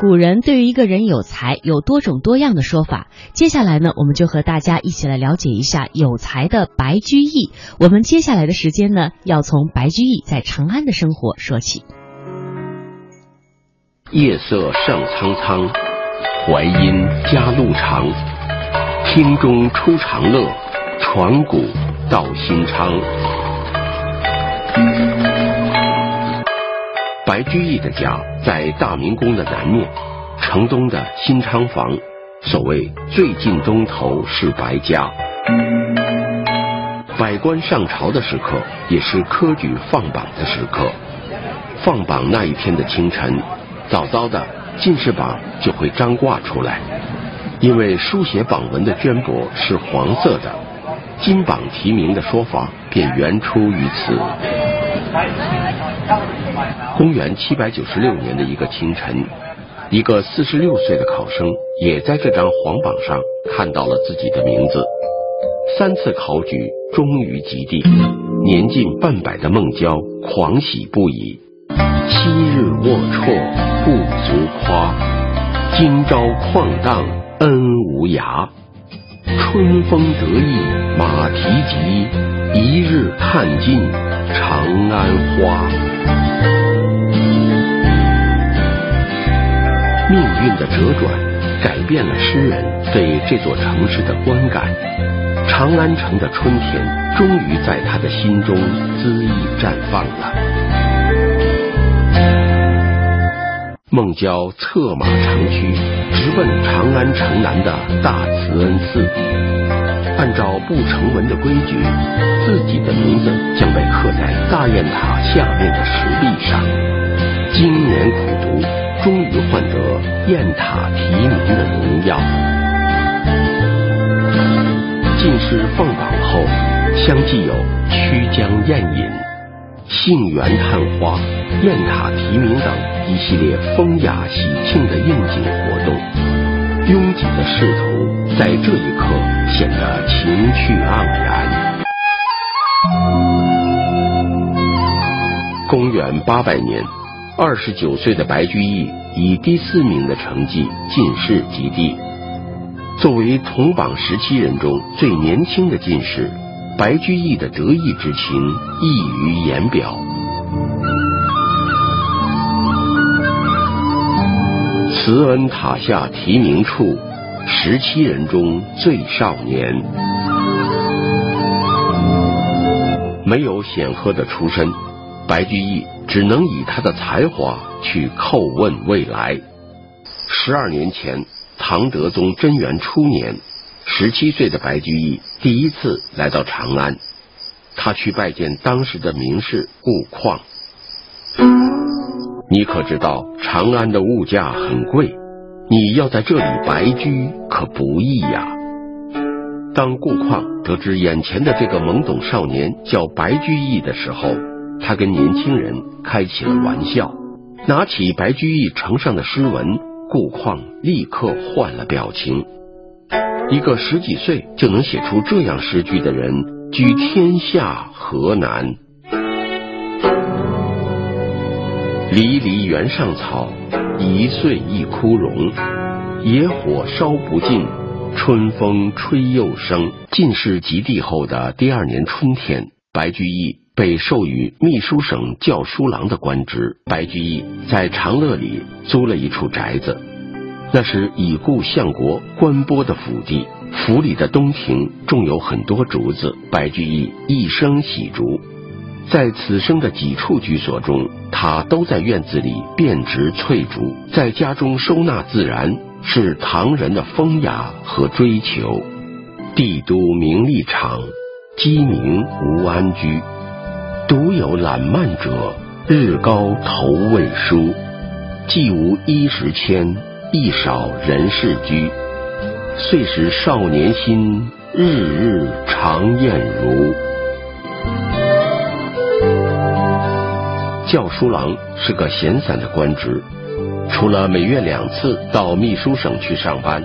古人对于一个人有才有多种多样的说法。接下来呢，我们就和大家一起来了解一下有才的白居易。我们接下来的时间呢，要从白居易在长安的生活说起。夜色上苍苍，淮阴家路长。厅中出长乐，传古到新昌。白居易的家在大明宫的南面，城东的新昌房。所谓最近东头是白家。百官上朝的时刻，也是科举放榜的时刻。放榜那一天的清晨，早早的进士榜就会张挂出来，因为书写榜文的绢帛是黄色的，金榜题名的说法便源出于此。公元七百九十六年的一个清晨，一个四十六岁的考生也在这张黄榜上看到了自己的名字。三次考举终于及第，年近半百的孟郊狂喜不已。昔日龌龊不足夸，今朝旷荡恩无涯。春风得意马蹄疾，一日看尽长安花。运的折转，改变了诗人对这座城市的观感。长安城的春天，终于在他的心中恣意绽放了。孟郊策马长驱，直奔长安城南的大慈恩寺。按照不成文的规矩，自己的名字将被刻在大雁塔下面的石壁上。经年苦读。终于换得雁塔题名的荣耀。进士放榜后，相继有曲江宴饮、杏园探花、雁塔题名等一系列风雅喜庆的应景活动。拥挤的仕途在这一刻显得情趣盎然。公元八百年。二十九岁的白居易以第四名的成绩进士及第。作为同榜十七人中最年轻的进士，白居易的得意之情溢于言表。慈恩塔下题名处，十七人中最少年。没有显赫的出身，白居易。只能以他的才华去叩问未来。十二年前，唐德宗贞元初年，十七岁的白居易第一次来到长安，他去拜见当时的名士顾况。你可知道长安的物价很贵，你要在这里白居可不易呀。当顾况得知眼前的这个懵懂少年叫白居易的时候，他跟年轻人开起了玩笑，拿起白居易呈上的诗文，顾况立刻换了表情。一个十几岁就能写出这样诗句的人，居天下何难？离离原上草，一岁一枯荣。野火烧不尽，春风吹又生。进士及第后的第二年春天，白居易。被授予秘书省校书郎的官职，白居易在长乐里租了一处宅子，那是已故相国官波的府邸。府里的东庭种有很多竹子，白居易一生喜竹，在此生的几处居所中，他都在院子里遍植翠竹，在家中收纳自然，是唐人的风雅和追求。帝都名利场，鸡鸣无安居。独有懒慢者，日高头未梳，既无衣食迁，亦少人事居。遂使少年心，日日常厌如。教书郎是个闲散的官职，除了每月两次到秘书省去上班，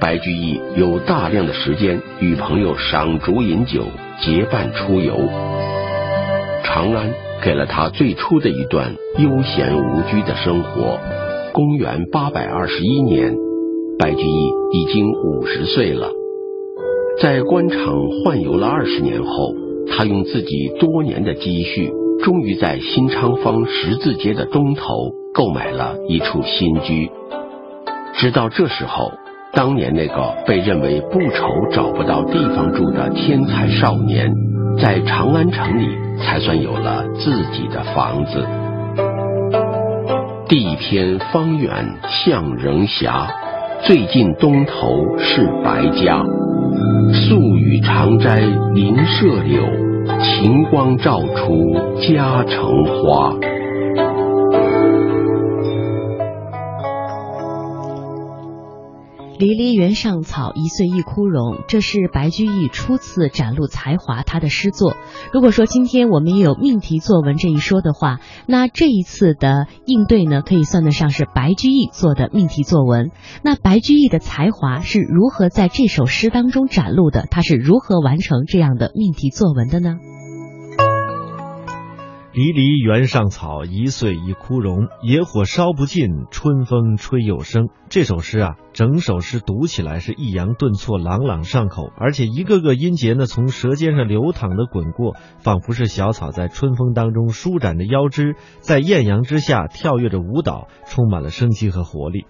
白居易有大量的时间与朋友赏竹饮酒，结伴出游。长安给了他最初的一段悠闲无拘的生活，公元八百二十一年，白居易已经五十岁了。在官场宦游了二十年后，他用自己多年的积蓄，终于在新昌坊十字街的东头购买了一处新居。直到这时候，当年那个被认为不愁找不到地方住的天才少年，在长安城里才算有了自己的房子。地偏方远向人遐，最近东头是白家。宿雨长斋临舍柳，晴光照出家城花。离离原上草，一岁一枯荣。这是白居易初次展露才华，他的诗作。如果说今天我们也有命题作文这一说的话，那这一次的应对呢，可以算得上是白居易做的命题作文。那白居易的才华是如何在这首诗当中展露的？他是如何完成这样的命题作文的呢？离离原上草，一岁一枯荣。野火烧不尽，春风吹又生。这首诗啊，整首诗读起来是抑扬顿挫，朗朗上口，而且一个个音节呢，从舌尖上流淌的滚过，仿佛是小草在春风当中舒展着腰肢，在艳阳之下跳跃着舞蹈，充满了生机和活力。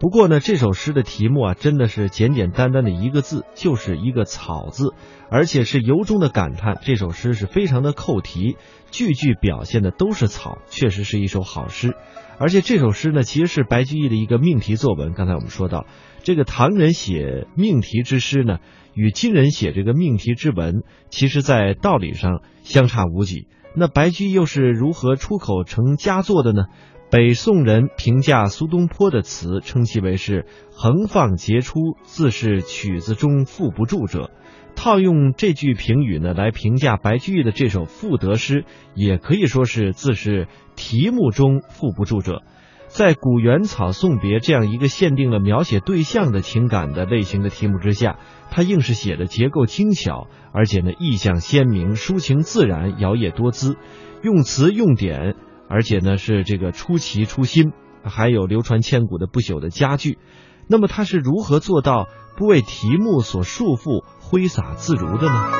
不过呢，这首诗的题目啊，真的是简简单单的一个字，就是一个“草”字，而且是由衷的感叹。这首诗是非常的扣题，句句表现的都是草，确实是一首好诗。而且这首诗呢，其实是白居易的一个命题作文。刚才我们说到，这个唐人写命题之诗呢，与今人写这个命题之文，其实在道理上相差无几。那白居易又是如何出口成佳作的呢？北宋人评价苏东坡的词，称其为是横放杰出，自是曲子中赋不住者。套用这句评语呢，来评价白居易的这首赋得诗，也可以说是自是题目中赋不住者。在古原草送别这样一个限定了描写对象的情感的类型的题目之下，他硬是写的结构精巧，而且呢意象鲜明，抒情自然，摇曳多姿，用词用典。而且呢，是这个出奇出新，还有流传千古的不朽的佳句。那么他是如何做到不为题目所束缚、挥洒自如的呢？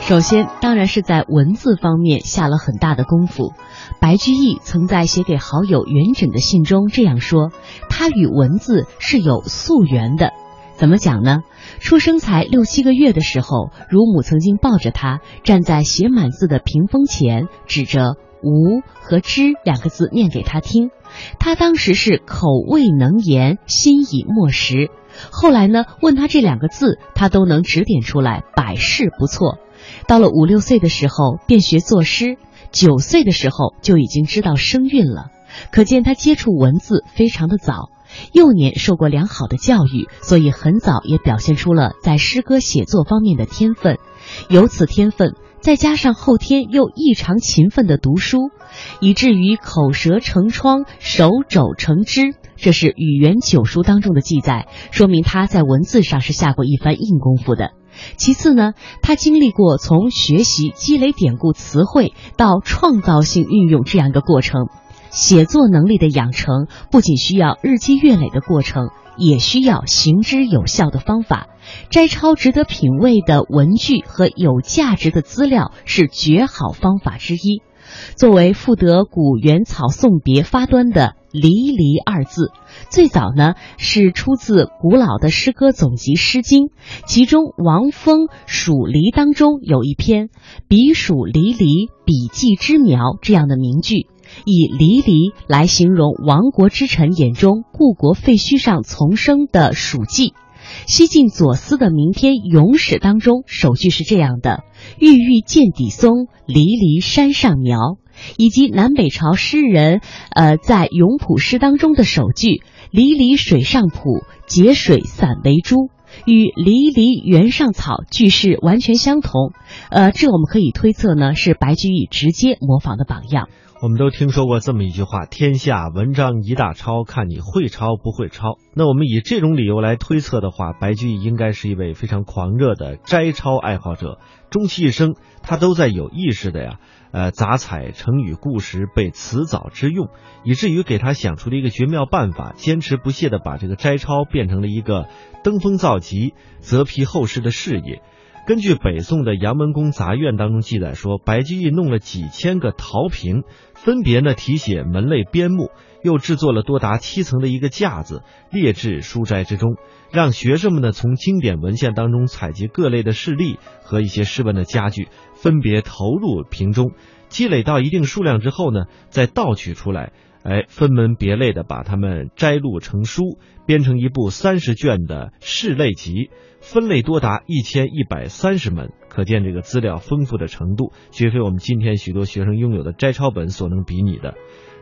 首先，当然是在文字方面下了很大的功夫。白居易曾在写给好友元稹的信中这样说：“他与文字是有溯源的。怎么讲呢？出生才六七个月的时候，乳母曾经抱着他站在写满字的屏风前，指着。”无和知两个字念给他听，他当时是口未能言，心已默识。后来呢，问他这两个字，他都能指点出来，百试不错。到了五六岁的时候，便学作诗；九岁的时候就已经知道声韵了。可见他接触文字非常的早，幼年受过良好的教育，所以很早也表现出了在诗歌写作方面的天分。有此天分。再加上后天又异常勤奋的读书，以至于口舌成疮，手肘成枝。这是语言九书当中的记载，说明他在文字上是下过一番硬功夫的。其次呢，他经历过从学习积累典故词汇到创造性运用这样一个过程。写作能力的养成，不仅需要日积月累的过程。也需要行之有效的方法，摘抄值得品味的文句和有价值的资料是绝好方法之一。作为赋得古原草送别发端的“离离”二字，最早呢是出自古老的诗歌总集《诗经》，其中王风《蜀离》当中有一篇“彼黍离离，彼稷之苗”这样的名句。以离离来形容亡国之臣眼中故国废墟上丛生的蜀稷。西晋左思的名篇《咏史》当中，首句是这样的：“郁郁见底松，离离山上苗。”以及南北朝诗人呃在《咏浦诗》当中的首句：“离离水上浦，节水散为珠。”与“离离原上草”句式完全相同。呃，这我们可以推测呢，是白居易直接模仿的榜样。我们都听说过这么一句话：“天下文章一大抄，看你会抄不会抄。”那我们以这种理由来推测的话，白居易应该是一位非常狂热的摘抄爱好者，终其一生，他都在有意识的呀，呃，杂采成语故事，备词藻之用，以至于给他想出了一个绝妙办法，坚持不懈的把这个摘抄变成了一个登峰造极、泽披后世的事业。根据北宋的阳门宫杂院当中记载说，白居易弄了几千个陶瓶，分别呢题写门类边目，又制作了多达七层的一个架子，列置书斋之中，让学生们呢从经典文献当中采集各类的事例和一些诗文的佳句，分别投入瓶中，积累到一定数量之后呢，再盗取出来。哎，分门别类的把它们摘录成书，编成一部三十卷的事类集，分类多达一千一百三十门，可见这个资料丰富的程度，绝非我们今天许多学生拥有的摘抄本所能比拟的。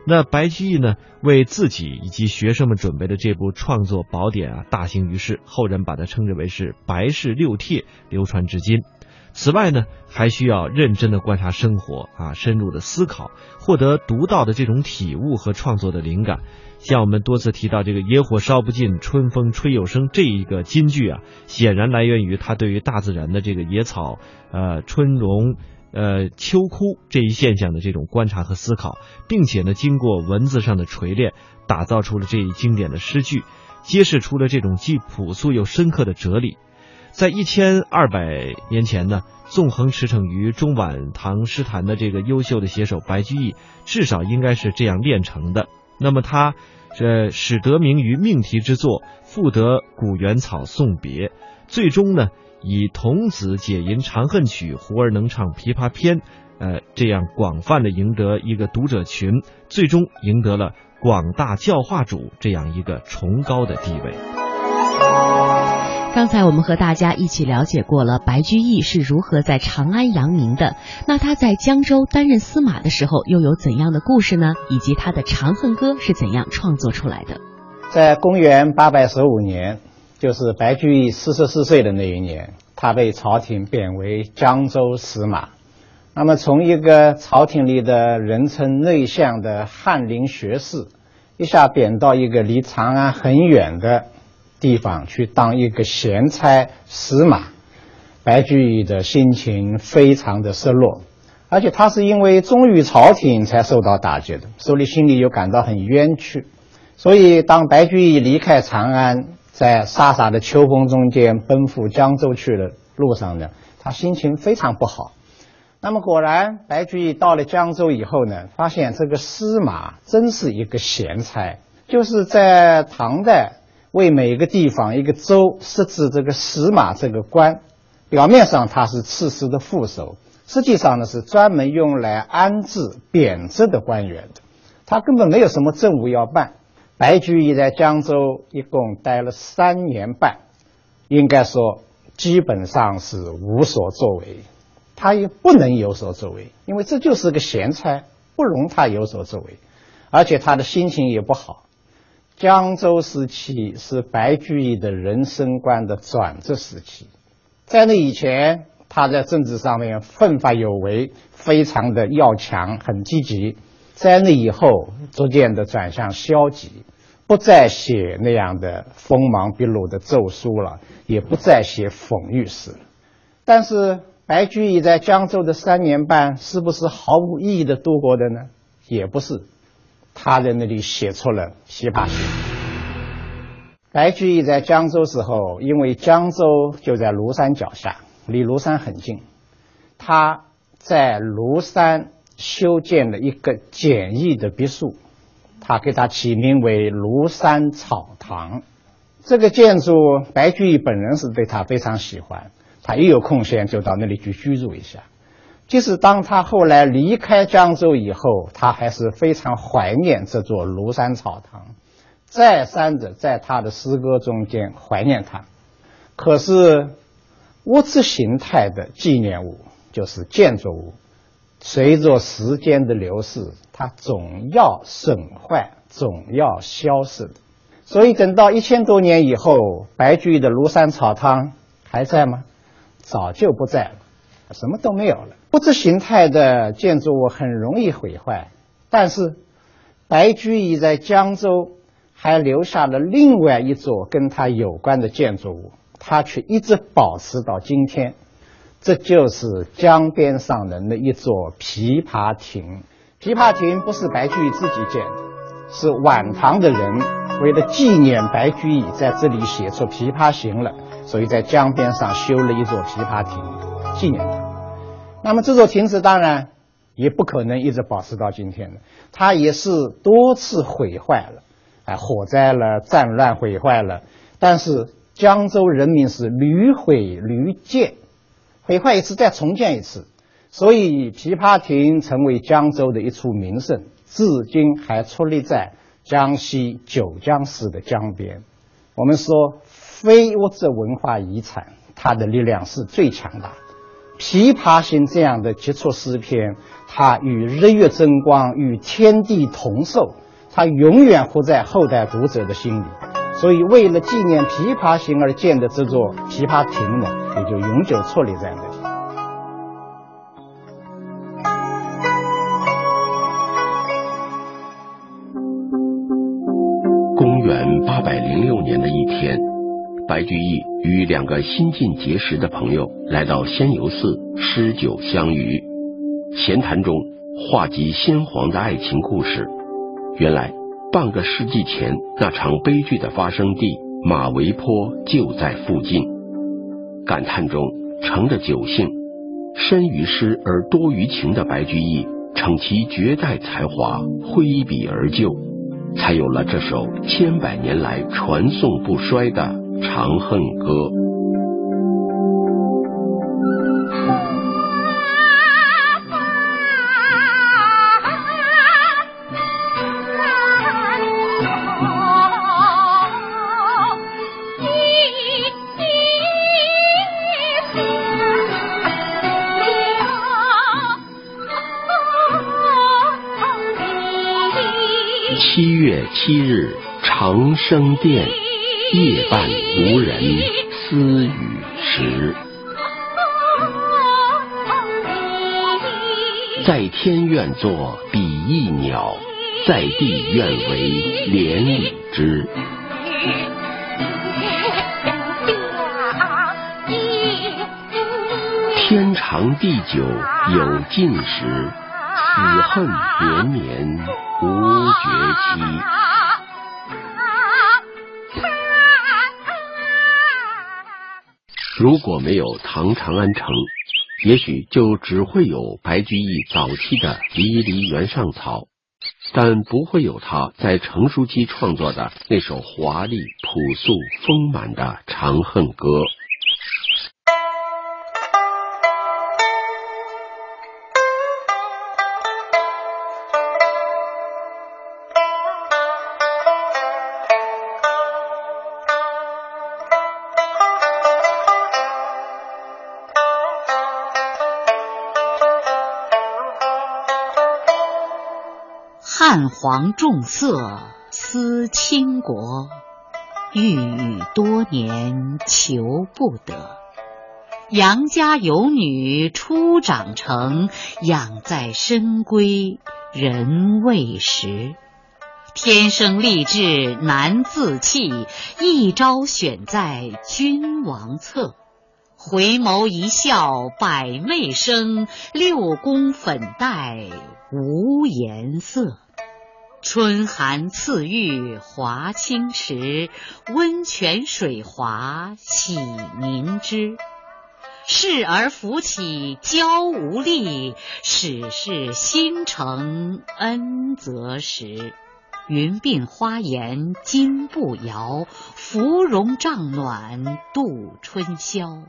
那白居易呢，为自己以及学生们准备的这部创作宝典啊，大行于世，后人把它称之为是“白氏六帖”，流传至今。此外呢，还需要认真的观察生活啊，深入的思考，获得独到的这种体悟和创作的灵感。像我们多次提到这个“野火烧不尽，春风吹又生”这一个金句啊，显然来源于他对于大自然的这个野草、呃春荣、呃秋枯这一现象的这种观察和思考，并且呢，经过文字上的锤炼，打造出了这一经典的诗句，揭示出了这种既朴素又深刻的哲理。在一千二百年前呢，纵横驰骋于中晚唐诗坛的这个优秀的写手白居易，至少应该是这样练成的。那么他，这始得名于命题之作，赋得古原草送别，最终呢，以童子解吟长恨曲，胡儿能唱琵琶篇，呃，这样广泛的赢得一个读者群，最终赢得了广大教化主这样一个崇高的地位。刚才我们和大家一起了解过了白居易是如何在长安扬名的，那他在江州担任司马的时候又有怎样的故事呢？以及他的《长恨歌》是怎样创作出来的？在公元八百十五年，就是白居易四十四岁的那一年，他被朝廷贬为江州司马。那么，从一个朝廷里的人称内向的翰林学士，一下贬到一个离长安很远的。地方去当一个闲差司马，白居易的心情非常的失落，而且他是因为忠于朝廷才受到打击的，所以心里又感到很冤屈。所以当白居易离开长安，在飒飒的秋风中间奔赴江州去的路上呢，他心情非常不好。那么果然，白居易到了江州以后呢，发现这个司马真是一个闲差，就是在唐代。为每个地方一个州设置这个司马这个官，表面上他是刺史的副手，实际上呢是专门用来安置贬谪的官员的。他根本没有什么政务要办。白居易在江州一共待了三年半，应该说基本上是无所作为。他也不能有所作为，因为这就是个闲差，不容他有所作为，而且他的心情也不好。江州时期是白居易的人生观的转折时期，在那以前，他在政治上面奋发有为，非常的要强，很积极；在那以后，逐渐的转向消极，不再写那样的锋芒毕露的奏书了，也不再写讽喻诗。但是，白居易在江州的三年半，是不是毫无意义的度过的呢？也不是。他在那里写出了《琵琶行》。白居易在江州时候，因为江州就在庐山脚下，离庐山很近，他在庐山修建了一个简易的别墅，他给他起名为庐山草堂。这个建筑，白居易本人是对他非常喜欢，他一有空闲就到那里去居住一下。即使当他后来离开江州以后，他还是非常怀念这座庐山草堂，再三的在他的诗歌中间怀念他。可是物质形态的纪念物，就是建筑物，随着时间的流逝，它总要损坏，总要消失的。所以等到一千多年以后，白居易的庐山草堂还在吗？早就不在了。什么都没有了。物质形态的建筑物很容易毁坏，但是白居易在江州还留下了另外一座跟他有关的建筑物，他却一直保持到今天。这就是江边上人的一座琵琶亭。琵琶亭不是白居易自己建的，是晚唐的人为了纪念白居易，在这里写出《琵琶行》了，所以在江边上修了一座琵琶亭，纪念他。那么这座亭子当然也不可能一直保持到今天的，它也是多次毁坏了，哎，火灾了、战乱毁坏了，但是江州人民是屡毁屡建。毁坏一次，再重建一次，所以琵琶亭成为江州的一处名胜，至今还矗立在江西九江市的江边。我们说非物质文化遗产，它的力量是最强大的。《琵琶行》这样的杰出诗篇，它与日月争光，与天地同寿，它永远活在后代读者的心里。所以，为了纪念《琵琶行》而建的这座琵琶亭呢，也就永久矗立在那里。公元八百零六年的一天，白居易与两个新近结识的朋友来到仙游寺诗酒相遇，闲谈中话及先皇的爱情故事。原来。半个世纪前，那场悲剧的发生地马嵬坡就在附近。感叹中乘着酒兴，深于诗而多于情的白居易，逞其绝代才华，挥笔而就，才有了这首千百年来传颂不衰的《长恨歌》。七月七日长生殿，夜半无人私语时。在天愿作比翼鸟，在地愿为连理枝。天长地久有尽时，此恨绵绵无绝期。如果没有唐长安城，也许就只会有白居易早期的《离离原上草》，但不会有他在成熟期创作的那首华丽、朴素、丰满的《长恨歌》。汉皇重色思倾国，郁郁多年求不得。杨家有女初长成，养在深闺人未识。天生丽质难自弃，一朝选在君王侧。回眸一笑百媚生，六宫粉黛无颜色。春寒赐浴华清池，温泉水滑洗凝脂。侍儿扶起娇无力，始是新承恩泽时。云鬓花颜金步摇，芙蓉帐暖度春宵。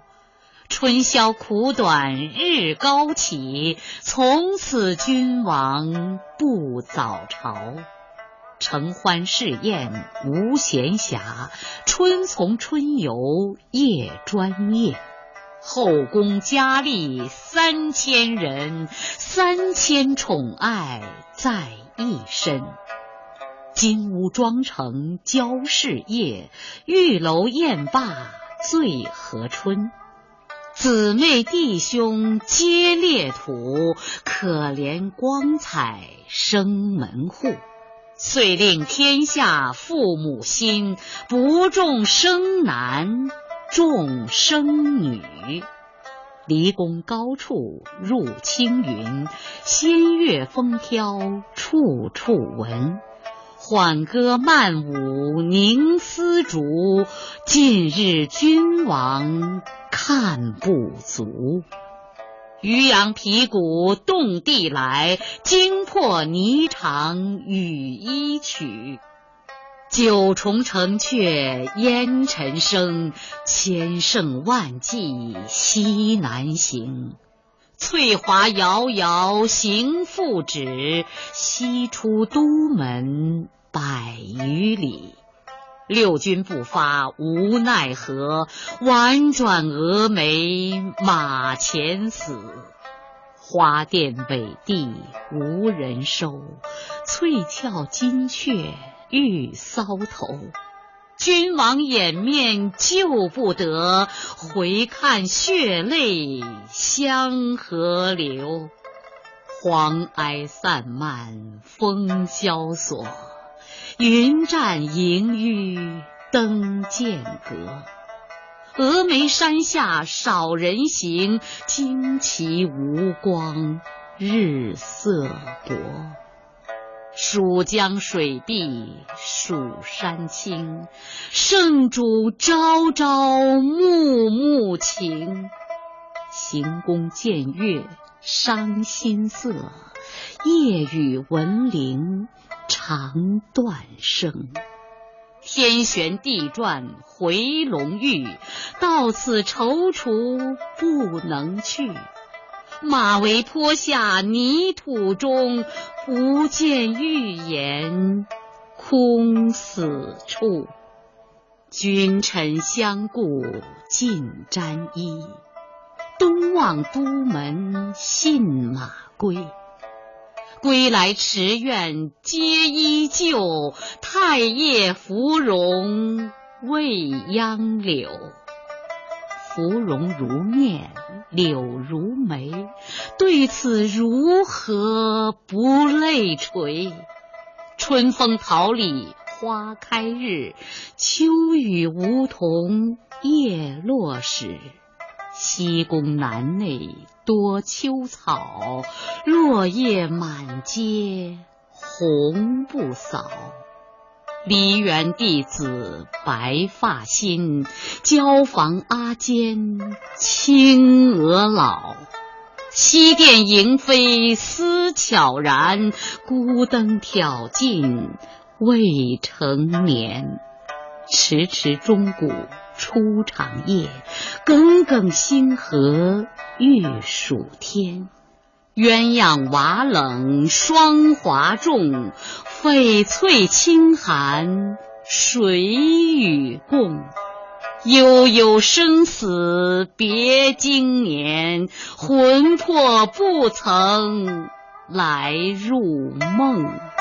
春宵苦短日高起，从此君王不早朝。承欢侍宴无闲暇，春从春游夜专夜。后宫佳丽三千人，三千宠爱在一身。金屋妆成娇侍夜，玉楼宴罢醉和春。姊妹弟兄皆列土，可怜光彩生门户。遂令天下父母心，不重生男，重生女。离宫高处入青云，仙乐风飘处处闻。缓歌慢舞凝丝竹，近日君王看不足。渔阳鼙鼓动地来，惊破霓裳羽衣曲。九重城阙烟尘生，千乘万骑西南行。翠华遥遥行复止，西出都门百余里。六军不发无奈何，宛转蛾眉马前死。花钿委地无人收，翠翘金雀玉搔头。君王掩面救不得，回看血泪相和流。黄埃散漫风萧索。云栈萦纡登剑阁，峨眉山下少人行，旌旗无光日色薄。蜀江水碧蜀山青，圣主朝朝暮暮情。行宫见月伤心色，夜雨闻铃。长断声，天旋地转回龙驭，到此踌躇不能去。马嵬坡下泥土中，不见玉颜空死处。君臣相顾尽沾衣，东望都门信马归。归来池苑皆依旧，太液芙蓉未央柳。芙蓉如面，柳如眉，对此如何不泪垂？春风桃李花开日，秋雨梧桐叶落时。西宫南内多秋草，落叶满阶红不扫。梨园弟子白发新，椒房阿监青娥老。西殿萤飞思悄然，孤灯挑尽未成眠。迟迟钟鼓初长夜，耿耿星河欲曙天。鸳鸯瓦冷霜华重，翡翠清寒谁与共？悠悠生死别经年，魂魄不曾来入梦。